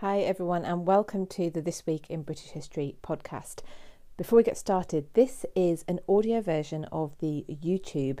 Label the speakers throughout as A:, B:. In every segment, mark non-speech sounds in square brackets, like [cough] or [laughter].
A: Hi, everyone, and welcome to the This Week in British History podcast. Before we get started, this is an audio version of the YouTube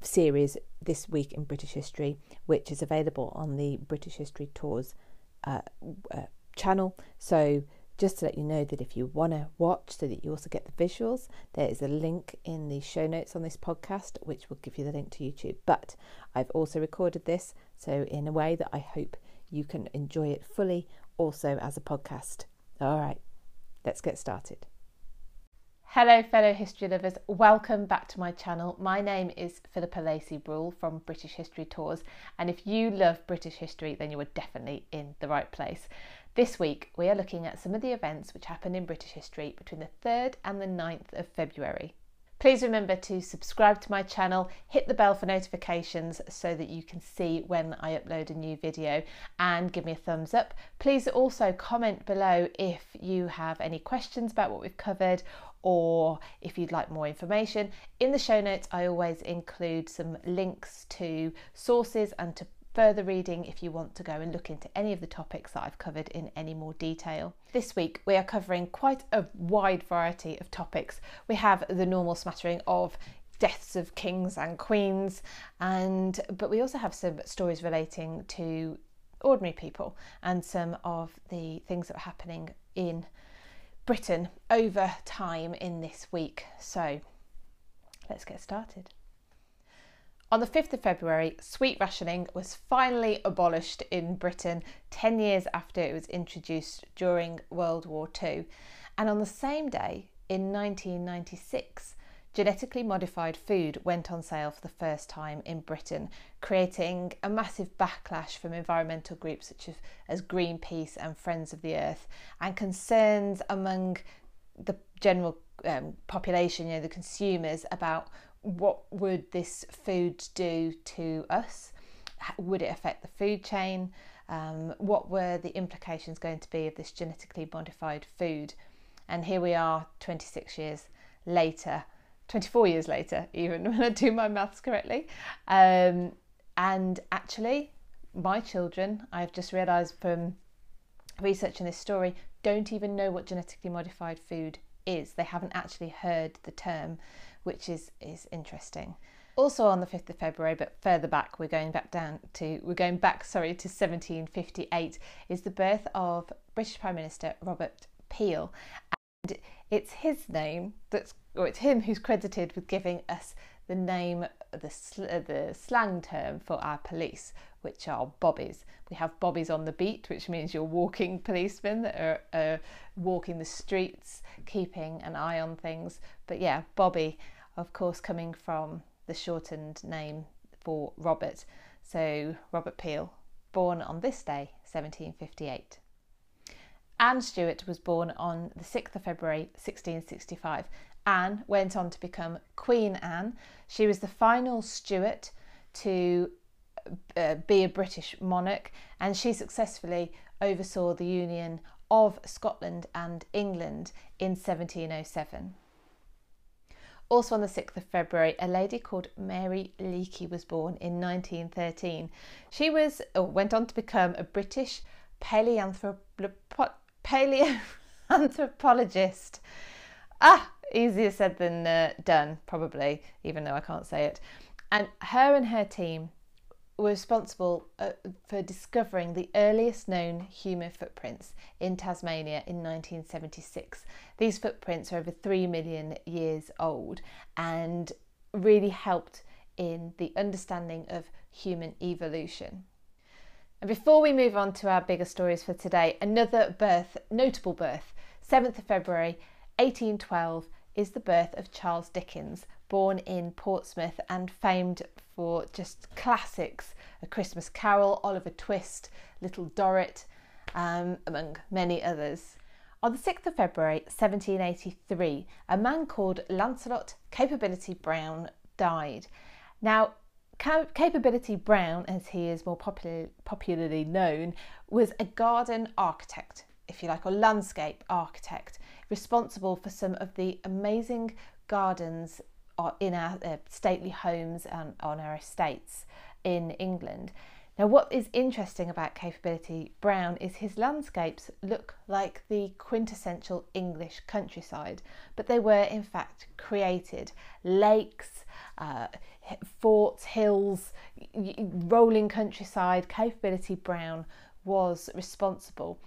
A: series This Week in British History, which is available on the British History Tours uh, uh, channel. So, just to let you know that if you want to watch so that you also get the visuals, there is a link in the show notes on this podcast, which will give you the link to YouTube. But I've also recorded this, so in a way that I hope you can enjoy it fully also as a podcast. All right, let's get started. Hello, fellow history lovers. Welcome back to my channel. My name is Philippa Lacey Bruhl from British History Tours, and if you love British history, then you are definitely in the right place. This week, we are looking at some of the events which happened in British history between the 3rd and the 9th of February. Please remember to subscribe to my channel, hit the bell for notifications so that you can see when I upload a new video and give me a thumbs up. Please also comment below if you have any questions about what we've covered or if you'd like more information. In the show notes, I always include some links to sources and to further reading if you want to go and look into any of the topics that I've covered in any more detail. This week we are covering quite a wide variety of topics. We have the normal smattering of deaths of kings and queens and but we also have some stories relating to ordinary people and some of the things that are happening in Britain over time in this week. So let's get started. On the 5th of February, sweet rationing was finally abolished in Britain 10 years after it was introduced during World War II. And on the same day, in 1996, genetically modified food went on sale for the first time in Britain, creating a massive backlash from environmental groups such as, Greenpeace and Friends of the Earth, and concerns among the general um, population, you know, the consumers, about what would this food do to us? Would it affect the food chain? Um, what were the implications going to be of this genetically modified food? And here we are 26 years later, 24 years later, [laughs] even when I do my maths correctly. Um, and actually, my children, I've just realised from researching this story, don't even know what genetically modified food is. They haven't actually heard the term which is, is interesting. Also on the 5th of February, but further back, we're going back down to, we're going back, sorry, to 1758, is the birth of British Prime Minister Robert Peel. And it's his name that's, or it's him who's credited with giving us the name, the, sl- the slang term for our police, which are bobbies. We have bobbies on the beat, which means you're walking policemen that are uh, walking the streets, keeping an eye on things. But yeah, Bobby, of course, coming from the shortened name for Robert. So Robert Peel, born on this day, 1758. Anne Stuart was born on the 6th of February 1665. Anne went on to become Queen Anne. She was the final Stuart to uh, be a British monarch, and she successfully oversaw the union of Scotland and England in 1707. Also on the 6th of February, a lady called Mary Leakey was born in 1913. She was or went on to become a British paleoanthropologist. Ah, easier said than uh, done, probably, even though I can't say it. And her and her team were responsible uh, for discovering the earliest known human footprints in Tanzania in 1976. These footprints are over 3 million years old and really helped in the understanding of human evolution. And before we move on to our bigger stories for today, another birth, notable birth, 7th of February 1812 is the birth of Charles Dickens, born in Portsmouth and famed for just classics A Christmas Carol, Oliver Twist, Little Dorrit, um, among many others. On the 6th of February 1783, a man called Lancelot Capability Brown died. Now, Capability Brown, as he is more popular, popularly known, was a garden architect, if you like, or landscape architect, responsible for some of the amazing gardens in our uh, stately homes and on our estates in England. Now, what is interesting about Capability Brown is his landscapes look like the quintessential English countryside, but they were in fact created lakes, uh, forts, hills, rolling countryside. Capability Brown was responsible.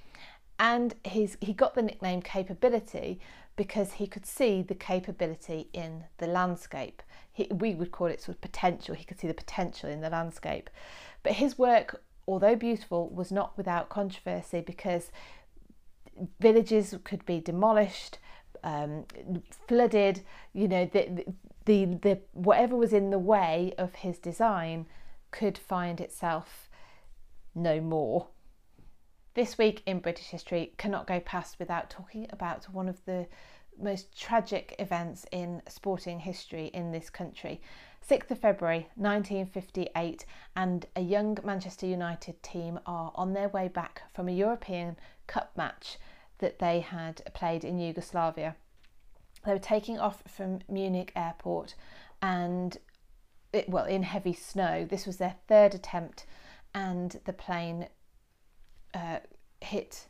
A: And he's, he got the nickname Capability because he could see the capability in the landscape. He, we would call it sort of potential. He could see the potential in the landscape. But his work, although beautiful, was not without controversy because villages could be demolished, um, flooded. You know, the, the the whatever was in the way of his design could find itself no more. This week in British history cannot go past without talking about one of the most tragic events in sporting history in this country. 6th of February 1958, and a young Manchester United team are on their way back from a European Cup match that they had played in Yugoslavia. They were taking off from Munich airport and, it, well, in heavy snow. This was their third attempt, and the plane uh, hit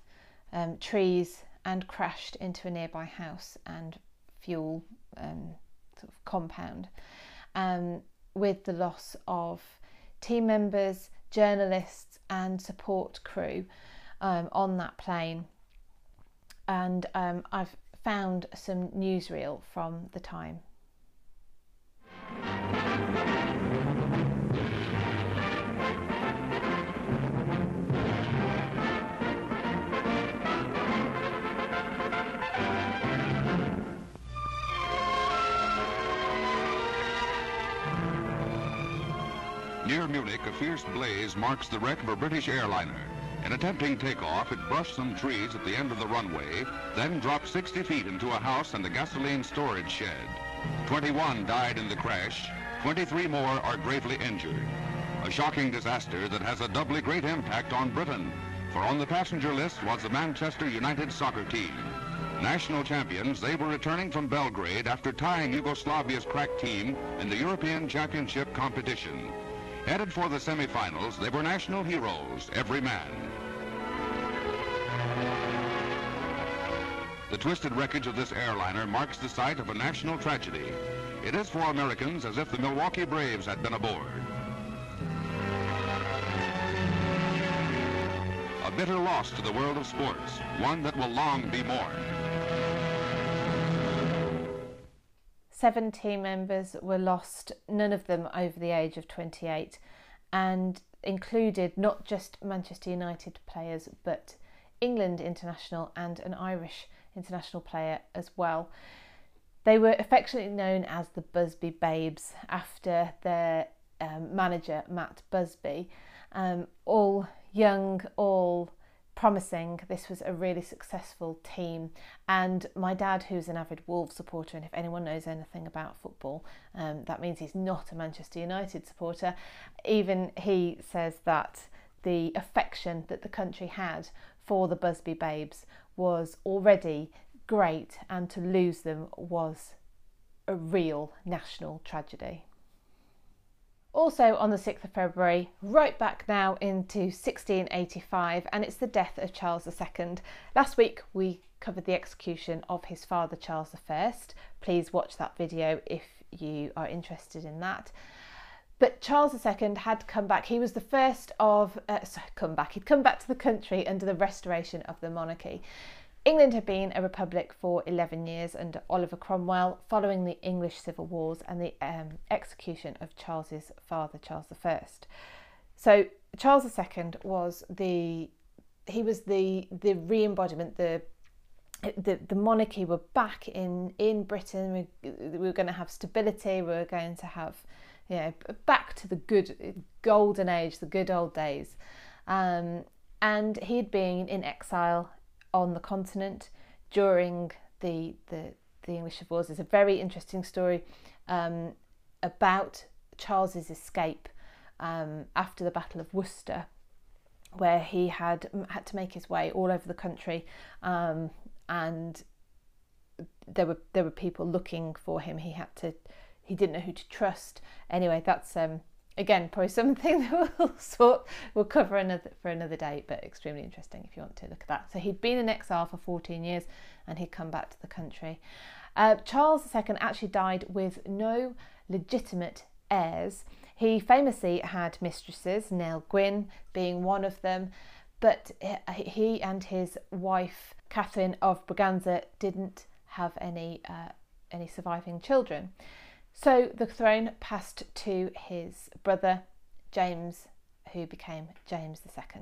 A: um, trees and crashed into a nearby house and fuel um, sort of compound um, with the loss of team members, journalists, and support crew um, on that plane. And um, I've found some newsreel from the time.
B: Near Munich, a fierce blaze marks the wreck of a British airliner. In attempting takeoff, it brushed some trees at the end of the runway, then dropped 60 feet into a house and a gasoline storage shed. 21 died in the crash. 23 more are gravely injured. A shocking disaster that has a doubly great impact on Britain, for on the passenger list was the Manchester United soccer team. National champions, they were returning from Belgrade after tying Yugoslavia's crack team in the European Championship competition. Headed for the semifinals, they were national heroes, every man. The twisted wreckage of this airliner marks the site of a national tragedy. It is for Americans as if the Milwaukee Braves had been aboard. A bitter loss to the world of sports, one that will long be mourned.
A: Seven team members were lost, none of them over the age of 28, and included not just Manchester United players but England international and an Irish international player as well. They were affectionately known as the Busby Babes after their um, manager Matt Busby. Um, all young, all promising. This was a really successful team. And my dad, who's an avid Wolves supporter, and if anyone knows anything about football, um, that means he's not a Manchester United supporter. Even he says that the affection that the country had for the Busby Babes was already great, and to lose them was a real national tragedy. Also on the 6th of February, right back now into 1685, and it's the death of Charles II. Last week we covered the execution of his father Charles I. Please watch that video if you are interested in that. But Charles II had come back. He was the first of, uh, sorry, come back. He'd come back to the country under the restoration of the monarchy. England had been a republic for 11 years under Oliver Cromwell following the English civil wars and the um, execution of Charles's father, Charles I. So Charles II was the he was the the re-embodiment the the, the monarchy were back in in Britain. We, we were going to have stability. We were going to have, you know, back to the good golden age, the good old days. Um, and he had been in exile on the continent during the the, the English Civil Wars. It's a very interesting story um, about Charles's escape um, after the Battle of Worcester, where he had had to make his way all over the country, um, and there were there were people looking for him. He had to he didn't know who to trust. Anyway, that's um, again, probably something [laughs] that we'll sort we'll cover another for another day, but extremely interesting if you want to look at that. So he'd been in exile for 14 years, and he'd come back to the country. Uh, Charles II actually died with no legitimate heirs. He famously had mistresses, Nell Gwyn being one of them, but he and his wife Catherine of Braganza didn't have any uh, any surviving children. So the throne passed to his brother James, who became James II.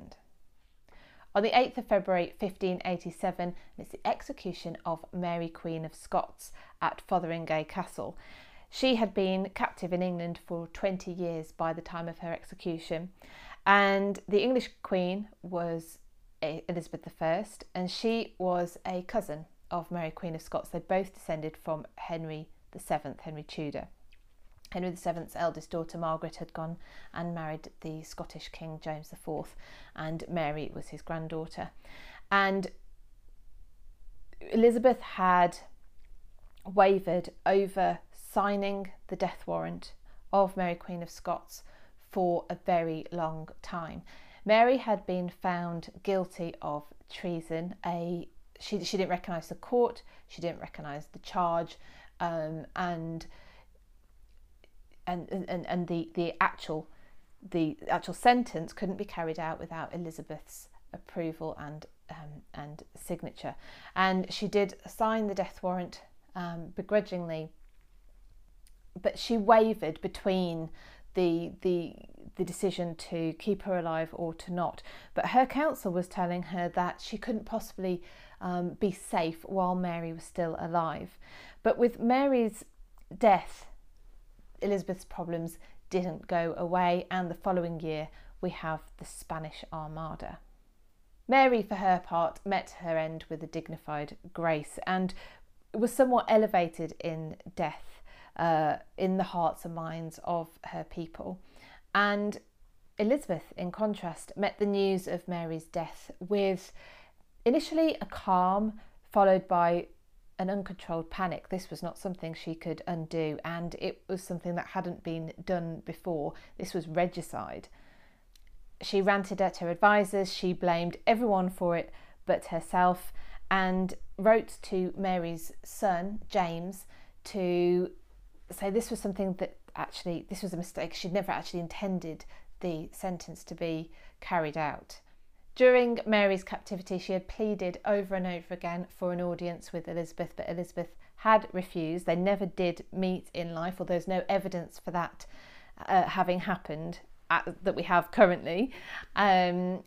A: On the 8th of February 1587, it's the execution of Mary Queen of Scots at Fotheringay Castle. She had been captive in England for 20 years by the time of her execution, and the English Queen was eh, Elizabeth I, and she was a cousin of Mary Queen of Scots. They both descended from Henry VII, Henry Tudor. Henry VII's eldest daughter Margaret had gone and married the Scottish King James IV, and Mary was his granddaughter. And Elizabeth had wavered over signing the death warrant of Mary Queen of Scots for a very long time. Mary had been found guilty of treason. A she she didn't recognise the court. She didn't recognise the charge, um, and and and and the the actual the actual sentence couldn't be carried out without Elizabeth's approval and um, and signature. And she did sign the death warrant um, begrudgingly, but she wavered between the the the decision to keep her alive or to not. But her counsel was telling her that she couldn't possibly um, be safe while Mary was still alive. But with Mary's death, Elizabeth's problems didn't go away, and the following year we have the Spanish Armada. Mary, for her part, met her end with a dignified grace and was somewhat elevated in death uh, in the hearts and minds of her people. And Elizabeth, in contrast, met the news of Mary's death with initially a calm, followed by an uncontrolled panic. This was not something she could undo, and it was something that hadn't been done before. This was regicide. She ranted at her advisors, she blamed everyone for it but herself, and wrote to Mary's son, James, to say this was something that actually, this was a mistake. She'd never actually intended the sentence to be carried out. During Mary's captivity, she had pleaded over and over again for an audience with Elizabeth, but Elizabeth had refused. They never did meet in life, or there's no evidence for that uh, having happened at, that we have currently. Um,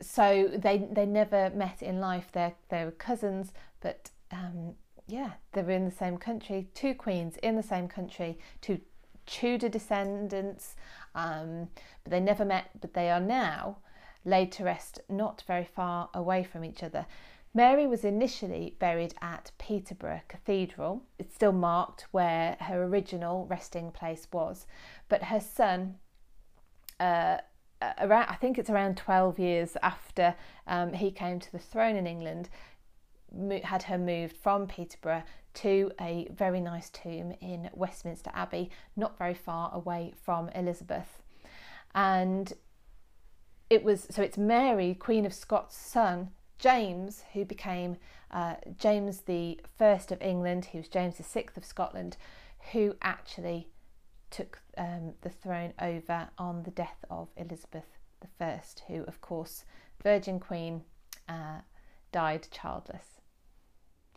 A: so they they never met in life. They're they were cousins, but um, yeah, they were in the same country. Two queens in the same country, two Tudor descendants, um, but they never met. But they are now laid to rest not very far away from each other. Mary was initially buried at Peterborough Cathedral. It's still marked where her original resting place was, but her son, uh, around I think it's around 12 years after um, he came to the throne in England, had her moved from Peterborough to a very nice tomb in Westminster Abbey, not very far away from Elizabeth. And it was so it's Mary, Queen of Scots' son, James, who became uh, James the First of England. He was James the Sixth of Scotland, who actually took um, the throne over on the death of Elizabeth the First, who, of course, Virgin Queen, uh, died childless.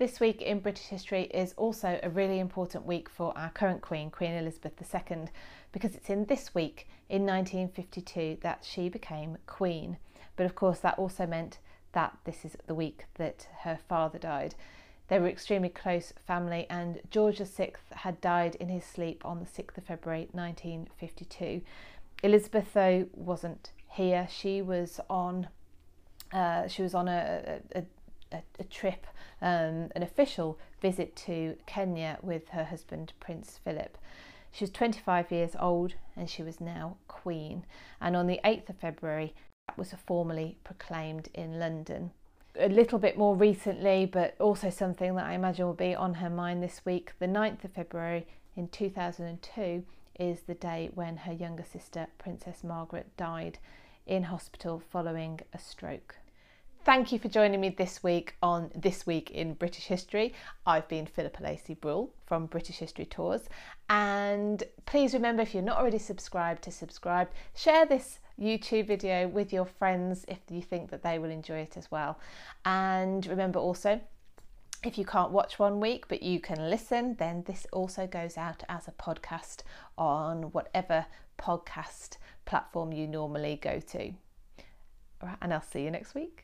A: This week in British history is also a really important week for our current Queen, Queen Elizabeth II, because it's in this week in 1952 that she became Queen. But of course, that also meant that this is the week that her father died. They were extremely close family, and George VI had died in his sleep on the 6th of February 1952. Elizabeth, though, wasn't here. She was on. Uh, she was on a, a, a, a trip, um, an official visit to Kenya with her husband, Prince Philip. She was 25 years old and she was now Queen. And on the 8th of February, that was formally proclaimed in London. A little bit more recently, but also something that I imagine will be on her mind this week, the 9th of February in 2002, is the day when her younger sister, Princess Margaret, died in hospital following a stroke. Thank you for joining me this week on This Week in British History. I've been Philippa Lacey Bruhl from British History Tours. And please remember if you're not already subscribed to subscribe, share this YouTube video with your friends if you think that they will enjoy it as well. And remember also, if you can't watch one week but you can listen, then this also goes out as a podcast on whatever podcast platform you normally go to. and I'll see you next week.